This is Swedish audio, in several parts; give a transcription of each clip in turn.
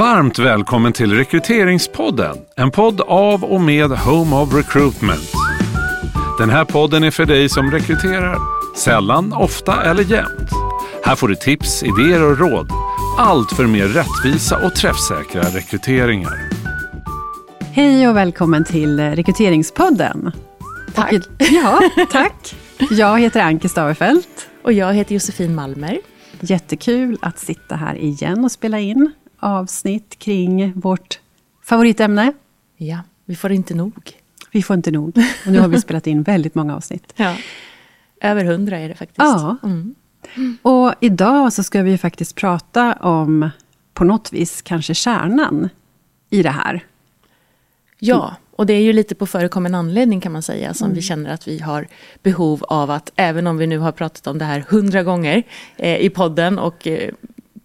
Varmt välkommen till Rekryteringspodden. En podd av och med Home of Recruitment. Den här podden är för dig som rekryterar. Sällan, ofta eller jämt. Här får du tips, idéer och råd. Allt för mer rättvisa och träffsäkra rekryteringar. Hej och välkommen till Rekryteringspodden. Tack. Och, ja, tack. Jag heter Anke Stavefelt. Och jag heter Josefin Malmer. Jättekul att sitta här igen och spela in avsnitt kring vårt favoritämne. Ja, vi får inte nog. Vi får inte nog. Och nu har vi spelat in väldigt många avsnitt. Ja. Över hundra är det faktiskt. Ja. Mm. Och idag så ska vi faktiskt prata om, på något vis, kanske kärnan i det här. Ja, och det är ju lite på förekommen anledning kan man säga som mm. vi känner att vi har behov av att, även om vi nu har pratat om det här hundra gånger eh, i podden och eh,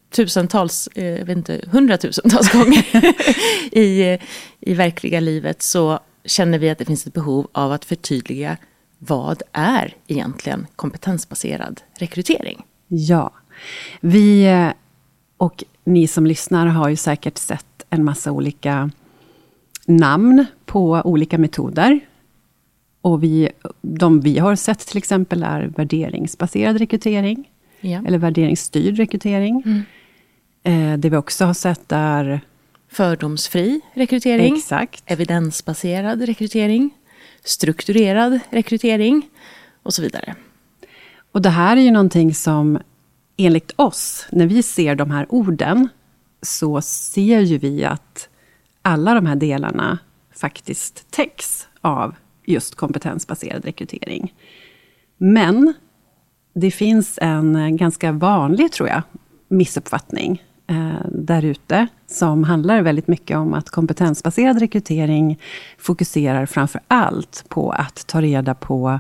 tusentals, eh, jag vet inte, hundratusentals gånger i, i verkliga livet så känner vi att det finns ett behov av att förtydliga vad är egentligen kompetensbaserad rekrytering? Ja, vi eh, och ni som lyssnar har ju säkert sett en massa olika namn på olika metoder. Och vi, de vi har sett till exempel är värderingsbaserad rekrytering. Ja. Eller värderingsstyrd rekrytering. Mm. Eh, det vi också har sett är Fördomsfri rekrytering. Exakt. Evidensbaserad rekrytering. Strukturerad rekrytering. Och så vidare. Och det här är ju någonting som enligt oss, när vi ser de här orden, så ser ju vi att alla de här delarna faktiskt täcks av just kompetensbaserad rekrytering. Men det finns en ganska vanlig, tror jag, missuppfattning eh, där ute, som handlar väldigt mycket om att kompetensbaserad rekrytering fokuserar framför allt på att ta reda på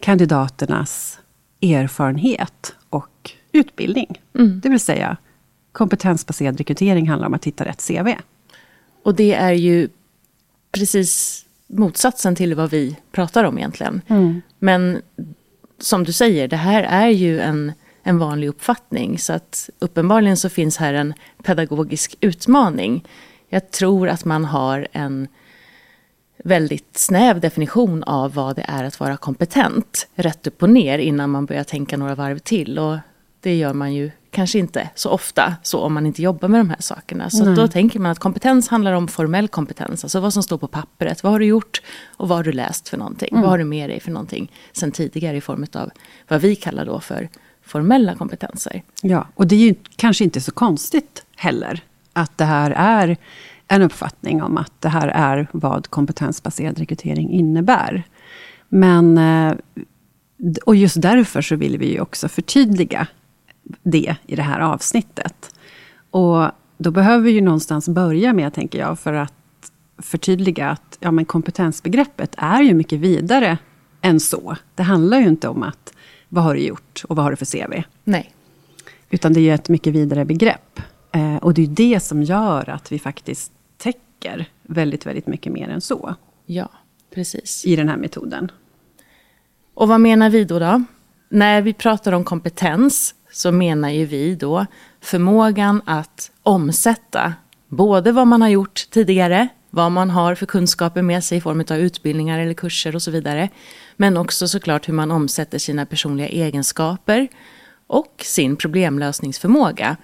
kandidaternas erfarenhet och utbildning. Mm. Det vill säga, kompetensbaserad rekrytering handlar om att hitta rätt CV. Och det är ju precis motsatsen till vad vi pratar om egentligen. Mm. Men som du säger, det här är ju en, en vanlig uppfattning. Så att uppenbarligen så finns här en pedagogisk utmaning. Jag tror att man har en väldigt snäv definition av vad det är att vara kompetent. Rätt upp och ner innan man börjar tänka några varv till. Och det gör man ju kanske inte så ofta, så om man inte jobbar med de här sakerna. Så då tänker man att kompetens handlar om formell kompetens, alltså vad som står på pappret. Vad har du gjort och vad har du läst för någonting? Mm. Vad har du med dig för någonting sen tidigare i form av vad vi kallar då för formella kompetenser. Ja, och det är ju kanske inte så konstigt heller, att det här är en uppfattning om att det här är vad kompetensbaserad rekrytering innebär. Men, eh, och just därför så vill vi ju också förtydliga det i det här avsnittet. Och då behöver vi ju någonstans börja med, tänker jag, för att förtydliga att ja, men kompetensbegreppet är ju mycket vidare än så. Det handlar ju inte om att vad har du gjort och vad har du för CV? Nej. Utan det är ett mycket vidare begrepp. Eh, och det är det som gör att vi faktiskt täcker väldigt, väldigt mycket mer än så. Ja, precis. I den här metoden. Och vad menar vi då? då? När vi pratar om kompetens så menar ju vi då förmågan att omsätta både vad man har gjort tidigare, vad man har för kunskaper med sig i form av utbildningar eller kurser och så vidare. Men också såklart hur man omsätter sina personliga egenskaper och sin problemlösningsförmåga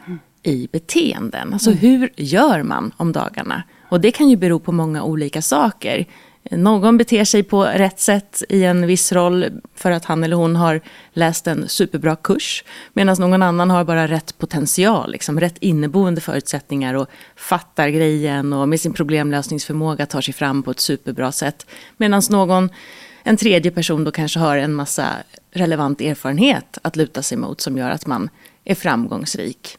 i beteenden. Alltså hur gör man om dagarna? Och det kan ju bero på många olika saker. Någon beter sig på rätt sätt i en viss roll för att han eller hon har läst en superbra kurs. Medan någon annan har bara rätt potential, liksom, rätt inneboende förutsättningar och fattar grejen och med sin problemlösningsförmåga tar sig fram på ett superbra sätt. Medan någon, en tredje person då kanske har en massa relevant erfarenhet att luta sig mot som gör att man är framgångsrik.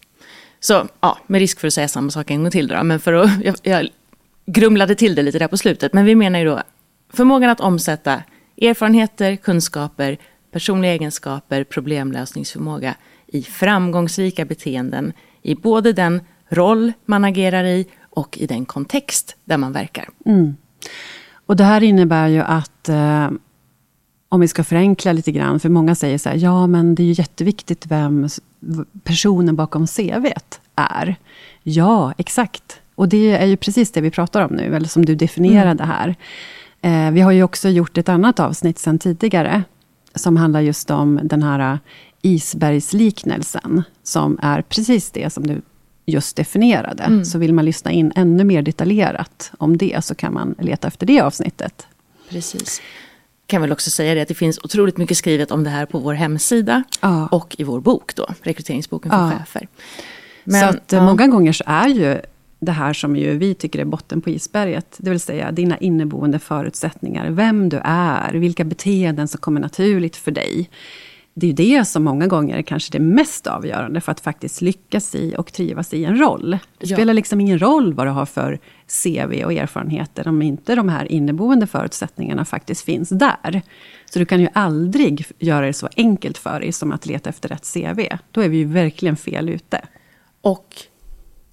Så ja, med risk för att säga samma sak en gång till då, men för att, jag, jag grumlade till det lite där på slutet. Men vi menar ju då förmågan att omsätta erfarenheter, kunskaper, personliga egenskaper, problemlösningsförmåga i framgångsrika beteenden i både den roll man agerar i och i den kontext där man verkar. Mm. Och det här innebär ju att eh, om vi ska förenkla lite grann, för många säger så här, ja men det är ju jätteviktigt vem personen bakom CVt är. Ja, exakt. Och det är ju precis det vi pratar om nu, eller som du definierade mm. här. Eh, vi har ju också gjort ett annat avsnitt sen tidigare, som handlar just om den här isbergsliknelsen, som är precis det som du just definierade. Mm. Så vill man lyssna in ännu mer detaljerat om det, så kan man leta efter det avsnittet. Precis. Kan väl också säga det att det finns otroligt mycket skrivet om det här på vår hemsida ja. och i vår bok då, rekryteringsboken för ja. chefer. Men, så att ja. många gånger så är ju det här som ju vi tycker är botten på isberget, det vill säga dina inneboende förutsättningar, vem du är, vilka beteenden som kommer naturligt för dig det är ju det som många gånger är kanske det mest avgörande för att faktiskt lyckas i och trivas i en roll. Det ja. spelar liksom ingen roll vad du har för CV och erfarenheter om inte de här inneboende förutsättningarna faktiskt finns där. Så du kan ju aldrig göra det så enkelt för dig som att leta efter rätt CV. Då är vi ju verkligen fel ute. Och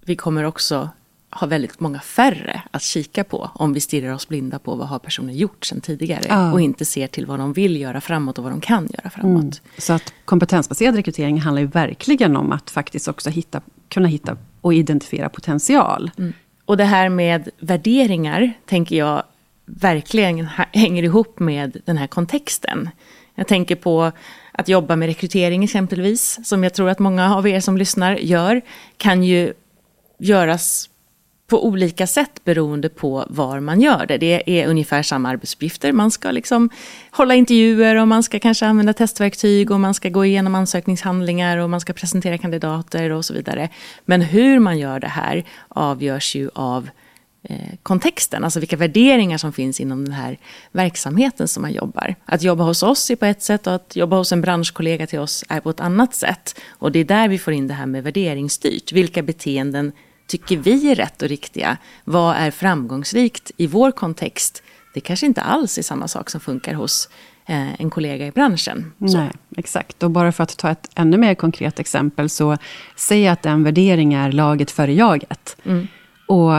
vi kommer också har väldigt många färre att kika på om vi stirrar oss blinda på vad har personen gjort sedan tidigare ja. och inte ser till vad de vill göra framåt och vad de kan göra framåt. Mm. Så att kompetensbaserad rekrytering handlar ju verkligen om att faktiskt också hitta, kunna hitta och identifiera potential. Mm. Och det här med värderingar tänker jag verkligen hänger ihop med den här kontexten. Jag tänker på att jobba med rekrytering exempelvis, som jag tror att många av er som lyssnar gör, kan ju göras på olika sätt beroende på var man gör det. Det är ungefär samma arbetsuppgifter. Man ska liksom hålla intervjuer och man ska kanske använda testverktyg och man ska gå igenom ansökningshandlingar och man ska presentera kandidater och så vidare. Men hur man gör det här avgörs ju av eh, kontexten, alltså vilka värderingar som finns inom den här verksamheten som man jobbar. Att jobba hos oss är på ett sätt och att jobba hos en branschkollega till oss är på ett annat sätt. Och det är där vi får in det här med värderingsstyrt. Vilka beteenden tycker vi är rätt och riktiga? Vad är framgångsrikt i vår kontext? Det kanske inte alls är samma sak som funkar hos eh, en kollega i branschen. Så. Nej, exakt. Och bara för att ta ett ännu mer konkret exempel, så säg att en värdering är laget före jaget. Mm. Och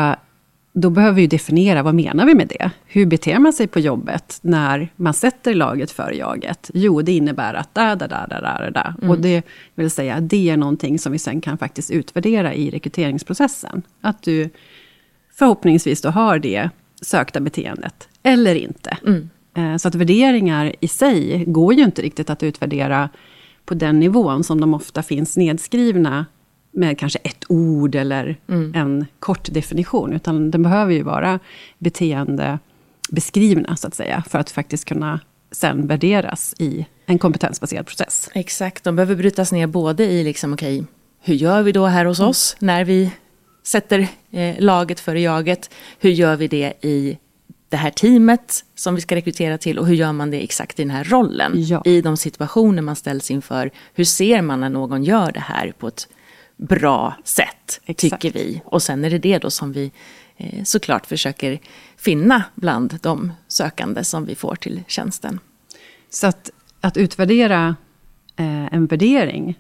då behöver vi definiera, vad menar vi med det? Hur beter man sig på jobbet när man sätter laget för jaget? Jo, det innebär att da, da, da, da, da, da. Mm. Och det vill säga, det är någonting som vi sen kan faktiskt utvärdera i rekryteringsprocessen. Att du förhoppningsvis då har det sökta beteendet, eller inte. Mm. Eh, så att värderingar i sig går ju inte riktigt att utvärdera på den nivån som de ofta finns nedskrivna med kanske ett ord eller mm. en kort definition. Utan den behöver ju vara beteendebeskrivna, så att säga, för att faktiskt kunna sen värderas i en kompetensbaserad process. Exakt, de behöver brytas ner både i, liksom, okay, hur gör vi då här hos mm. oss när vi sätter eh, laget före jaget? Hur gör vi det i det här teamet som vi ska rekrytera till och hur gör man det exakt i den här rollen? Ja. I de situationer man ställs inför. Hur ser man när någon gör det här på ett bra sätt, Exakt. tycker vi. Och sen är det det då som vi eh, såklart försöker finna bland de sökande som vi får till tjänsten. Så att, att utvärdera eh, en värdering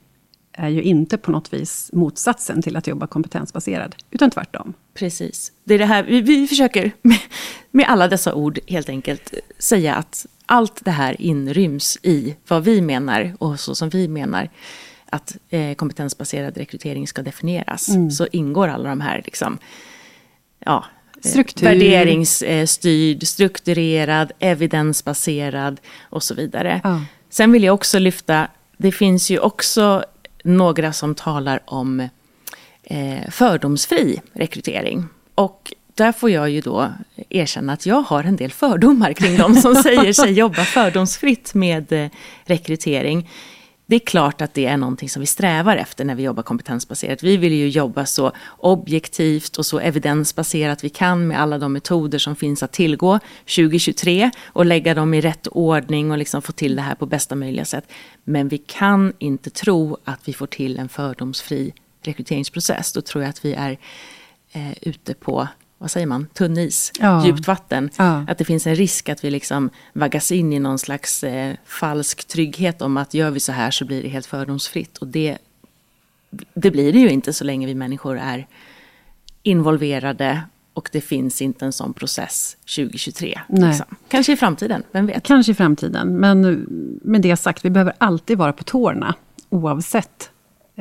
är ju inte på något vis motsatsen till att jobba kompetensbaserad, utan tvärtom. Precis. Det är det här, vi, vi försöker med, med alla dessa ord helt enkelt säga att allt det här inryms i vad vi menar och så som vi menar att eh, kompetensbaserad rekrytering ska definieras, mm. så ingår alla de här liksom, ja, eh, Struktur. värderingsstyrd, strukturerad, evidensbaserad och så vidare. Ja. Sen vill jag också lyfta, det finns ju också några som talar om eh, fördomsfri rekrytering. Och där får jag ju då erkänna att jag har en del fördomar kring de som säger sig jobba fördomsfritt med eh, rekrytering. Det är klart att det är någonting som vi strävar efter när vi jobbar kompetensbaserat. Vi vill ju jobba så objektivt och så evidensbaserat vi kan med alla de metoder som finns att tillgå 2023 och lägga dem i rätt ordning och liksom få till det här på bästa möjliga sätt. Men vi kan inte tro att vi får till en fördomsfri rekryteringsprocess. Då tror jag att vi är eh, ute på vad säger man, tunn is, ja. djupt vatten. Ja. Att det finns en risk att vi liksom vaggas in i någon slags eh, falsk trygghet om att gör vi så här så blir det helt fördomsfritt. Och det, det blir det ju inte så länge vi människor är involverade och det finns inte en sån process 2023. Liksom. Kanske i framtiden, vem vet? Kanske i framtiden, men med det sagt, vi behöver alltid vara på tårna oavsett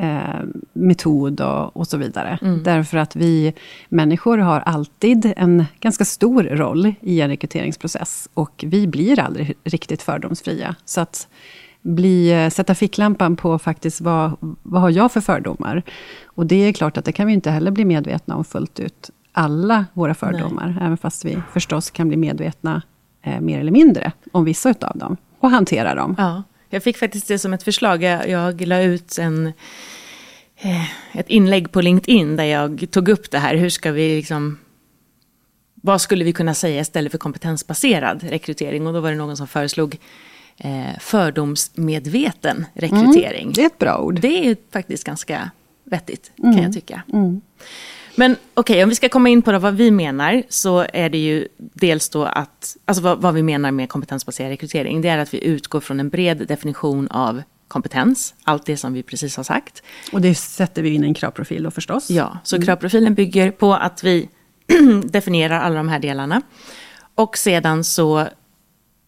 eh, metod och, och, så vidare. Mm. Därför att vi människor har alltid en ganska stor roll i en rekryteringsprocess. Och vi blir aldrig riktigt fördomsfria. Så att bli, eh, sätta ficklampan på faktiskt vad, vad har jag för fördomar. Och det är klart att det kan vi inte heller bli medvetna om fullt ut. Alla våra fördomar, Nej. även fast vi förstås kan bli medvetna eh, mer eller mindre om vissa utav dem. Och hantera dem. Ja. Jag fick faktiskt det som ett förslag. Jag, jag la ut en, eh, ett inlägg på LinkedIn där jag tog upp det här. Hur ska vi liksom... Vad skulle vi kunna säga istället för kompetensbaserad rekrytering? Och då var det någon som föreslog eh, fördomsmedveten rekrytering. Mm, det är ett bra ord. Det är faktiskt ganska vettigt, mm. kan jag tycka. Mm. Men okej, okay, om vi ska komma in på vad vi menar, så är det ju dels då att, alltså vad, vad, vi menar med kompetensbaserad rekrytering, det är att vi utgår från en bred definition av kompetens, allt det som vi precis har sagt. Och det sätter vi in i en kravprofil då förstås. Ja, så mm. kravprofilen bygger på att vi definierar alla de här delarna. Och sedan så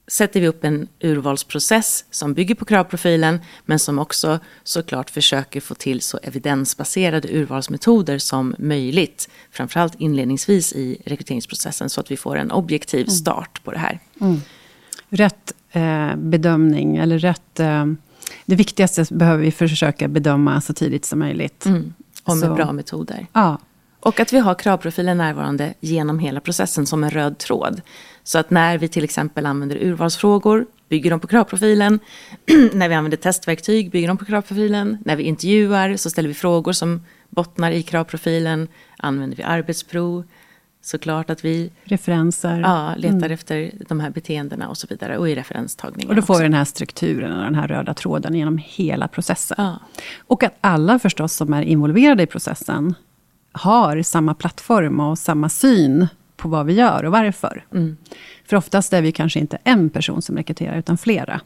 sätter vi upp en urvalsprocess som bygger på kravprofilen, men som också såklart försöker få till så evidensbaserade urvalsmetoder som möjligt. Framförallt inledningsvis i rekryteringsprocessen, så att vi får en objektiv mm. start på det här. Mm. Rätt eh, bedömning, eller rätt... Eh, det viktigaste behöver vi försöka bedöma så tidigt som möjligt. Mm. Och med så. bra metoder. Ja. Och att vi har kravprofilen närvarande genom hela processen som en röd tråd. Så att när vi till exempel använder urvalsfrågor, bygger de på kravprofilen. när vi använder testverktyg, bygger de på kravprofilen. När vi intervjuar så ställer vi frågor som bottnar i kravprofilen. Använder vi arbetsprov, såklart att vi... Referenser. Ja, letar mm. efter de här beteendena och så vidare. Och i referenstagningen Och då får vi den här strukturen och den här röda tråden genom hela processen. Ja. Och att alla förstås som är involverade i processen har samma plattform och samma syn på vad vi gör och varför. Mm. För oftast är vi kanske inte en person som rekryterar, utan flera.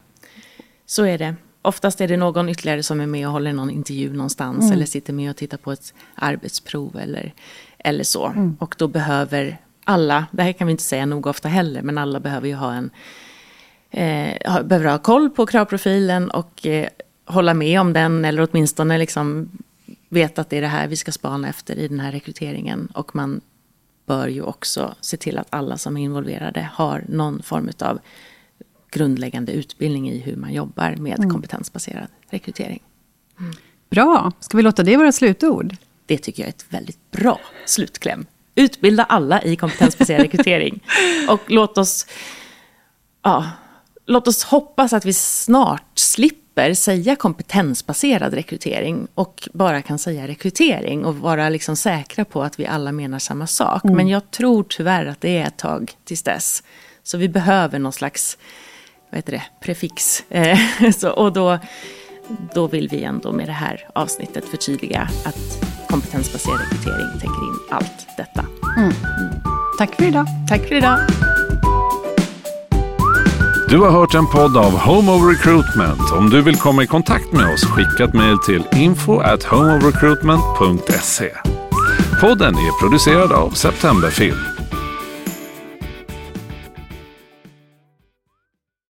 Så är det. Oftast är det någon ytterligare som är med och håller någon intervju någonstans. Mm. Eller sitter med och tittar på ett arbetsprov eller, eller så. Mm. Och då behöver alla, det här kan vi inte säga nog ofta heller, men alla behöver ju ha en eh, behöver ha koll på kravprofilen och eh, hålla med om den. Eller åtminstone liksom veta att det är det här vi ska spana efter i den här rekryteringen. Och man bör ju också se till att alla som är involverade har någon form av grundläggande utbildning i hur man jobbar med mm. kompetensbaserad rekrytering. Mm. Bra, ska vi låta det vara slutord? Det tycker jag är ett väldigt bra slutkläm. Utbilda alla i kompetensbaserad rekrytering. Och låt oss, ja, låt oss hoppas att vi snart slipper slipper säga kompetensbaserad rekrytering och bara kan säga rekrytering och vara liksom säkra på att vi alla menar samma sak. Mm. Men jag tror tyvärr att det är ett tag tills dess. Så vi behöver någon slags vad heter det, prefix. Eh, så, och då, då vill vi ändå med det här avsnittet förtydliga att kompetensbaserad rekrytering täcker in allt detta. Mm. Mm. Tack för idag. Tack för idag. Du har hört en podd av Home of Recruitment. Om du vill komma i kontakt med oss, skicka ett mejl till info at homeofrecruitment.se. Podden är producerad av Septemberfilm.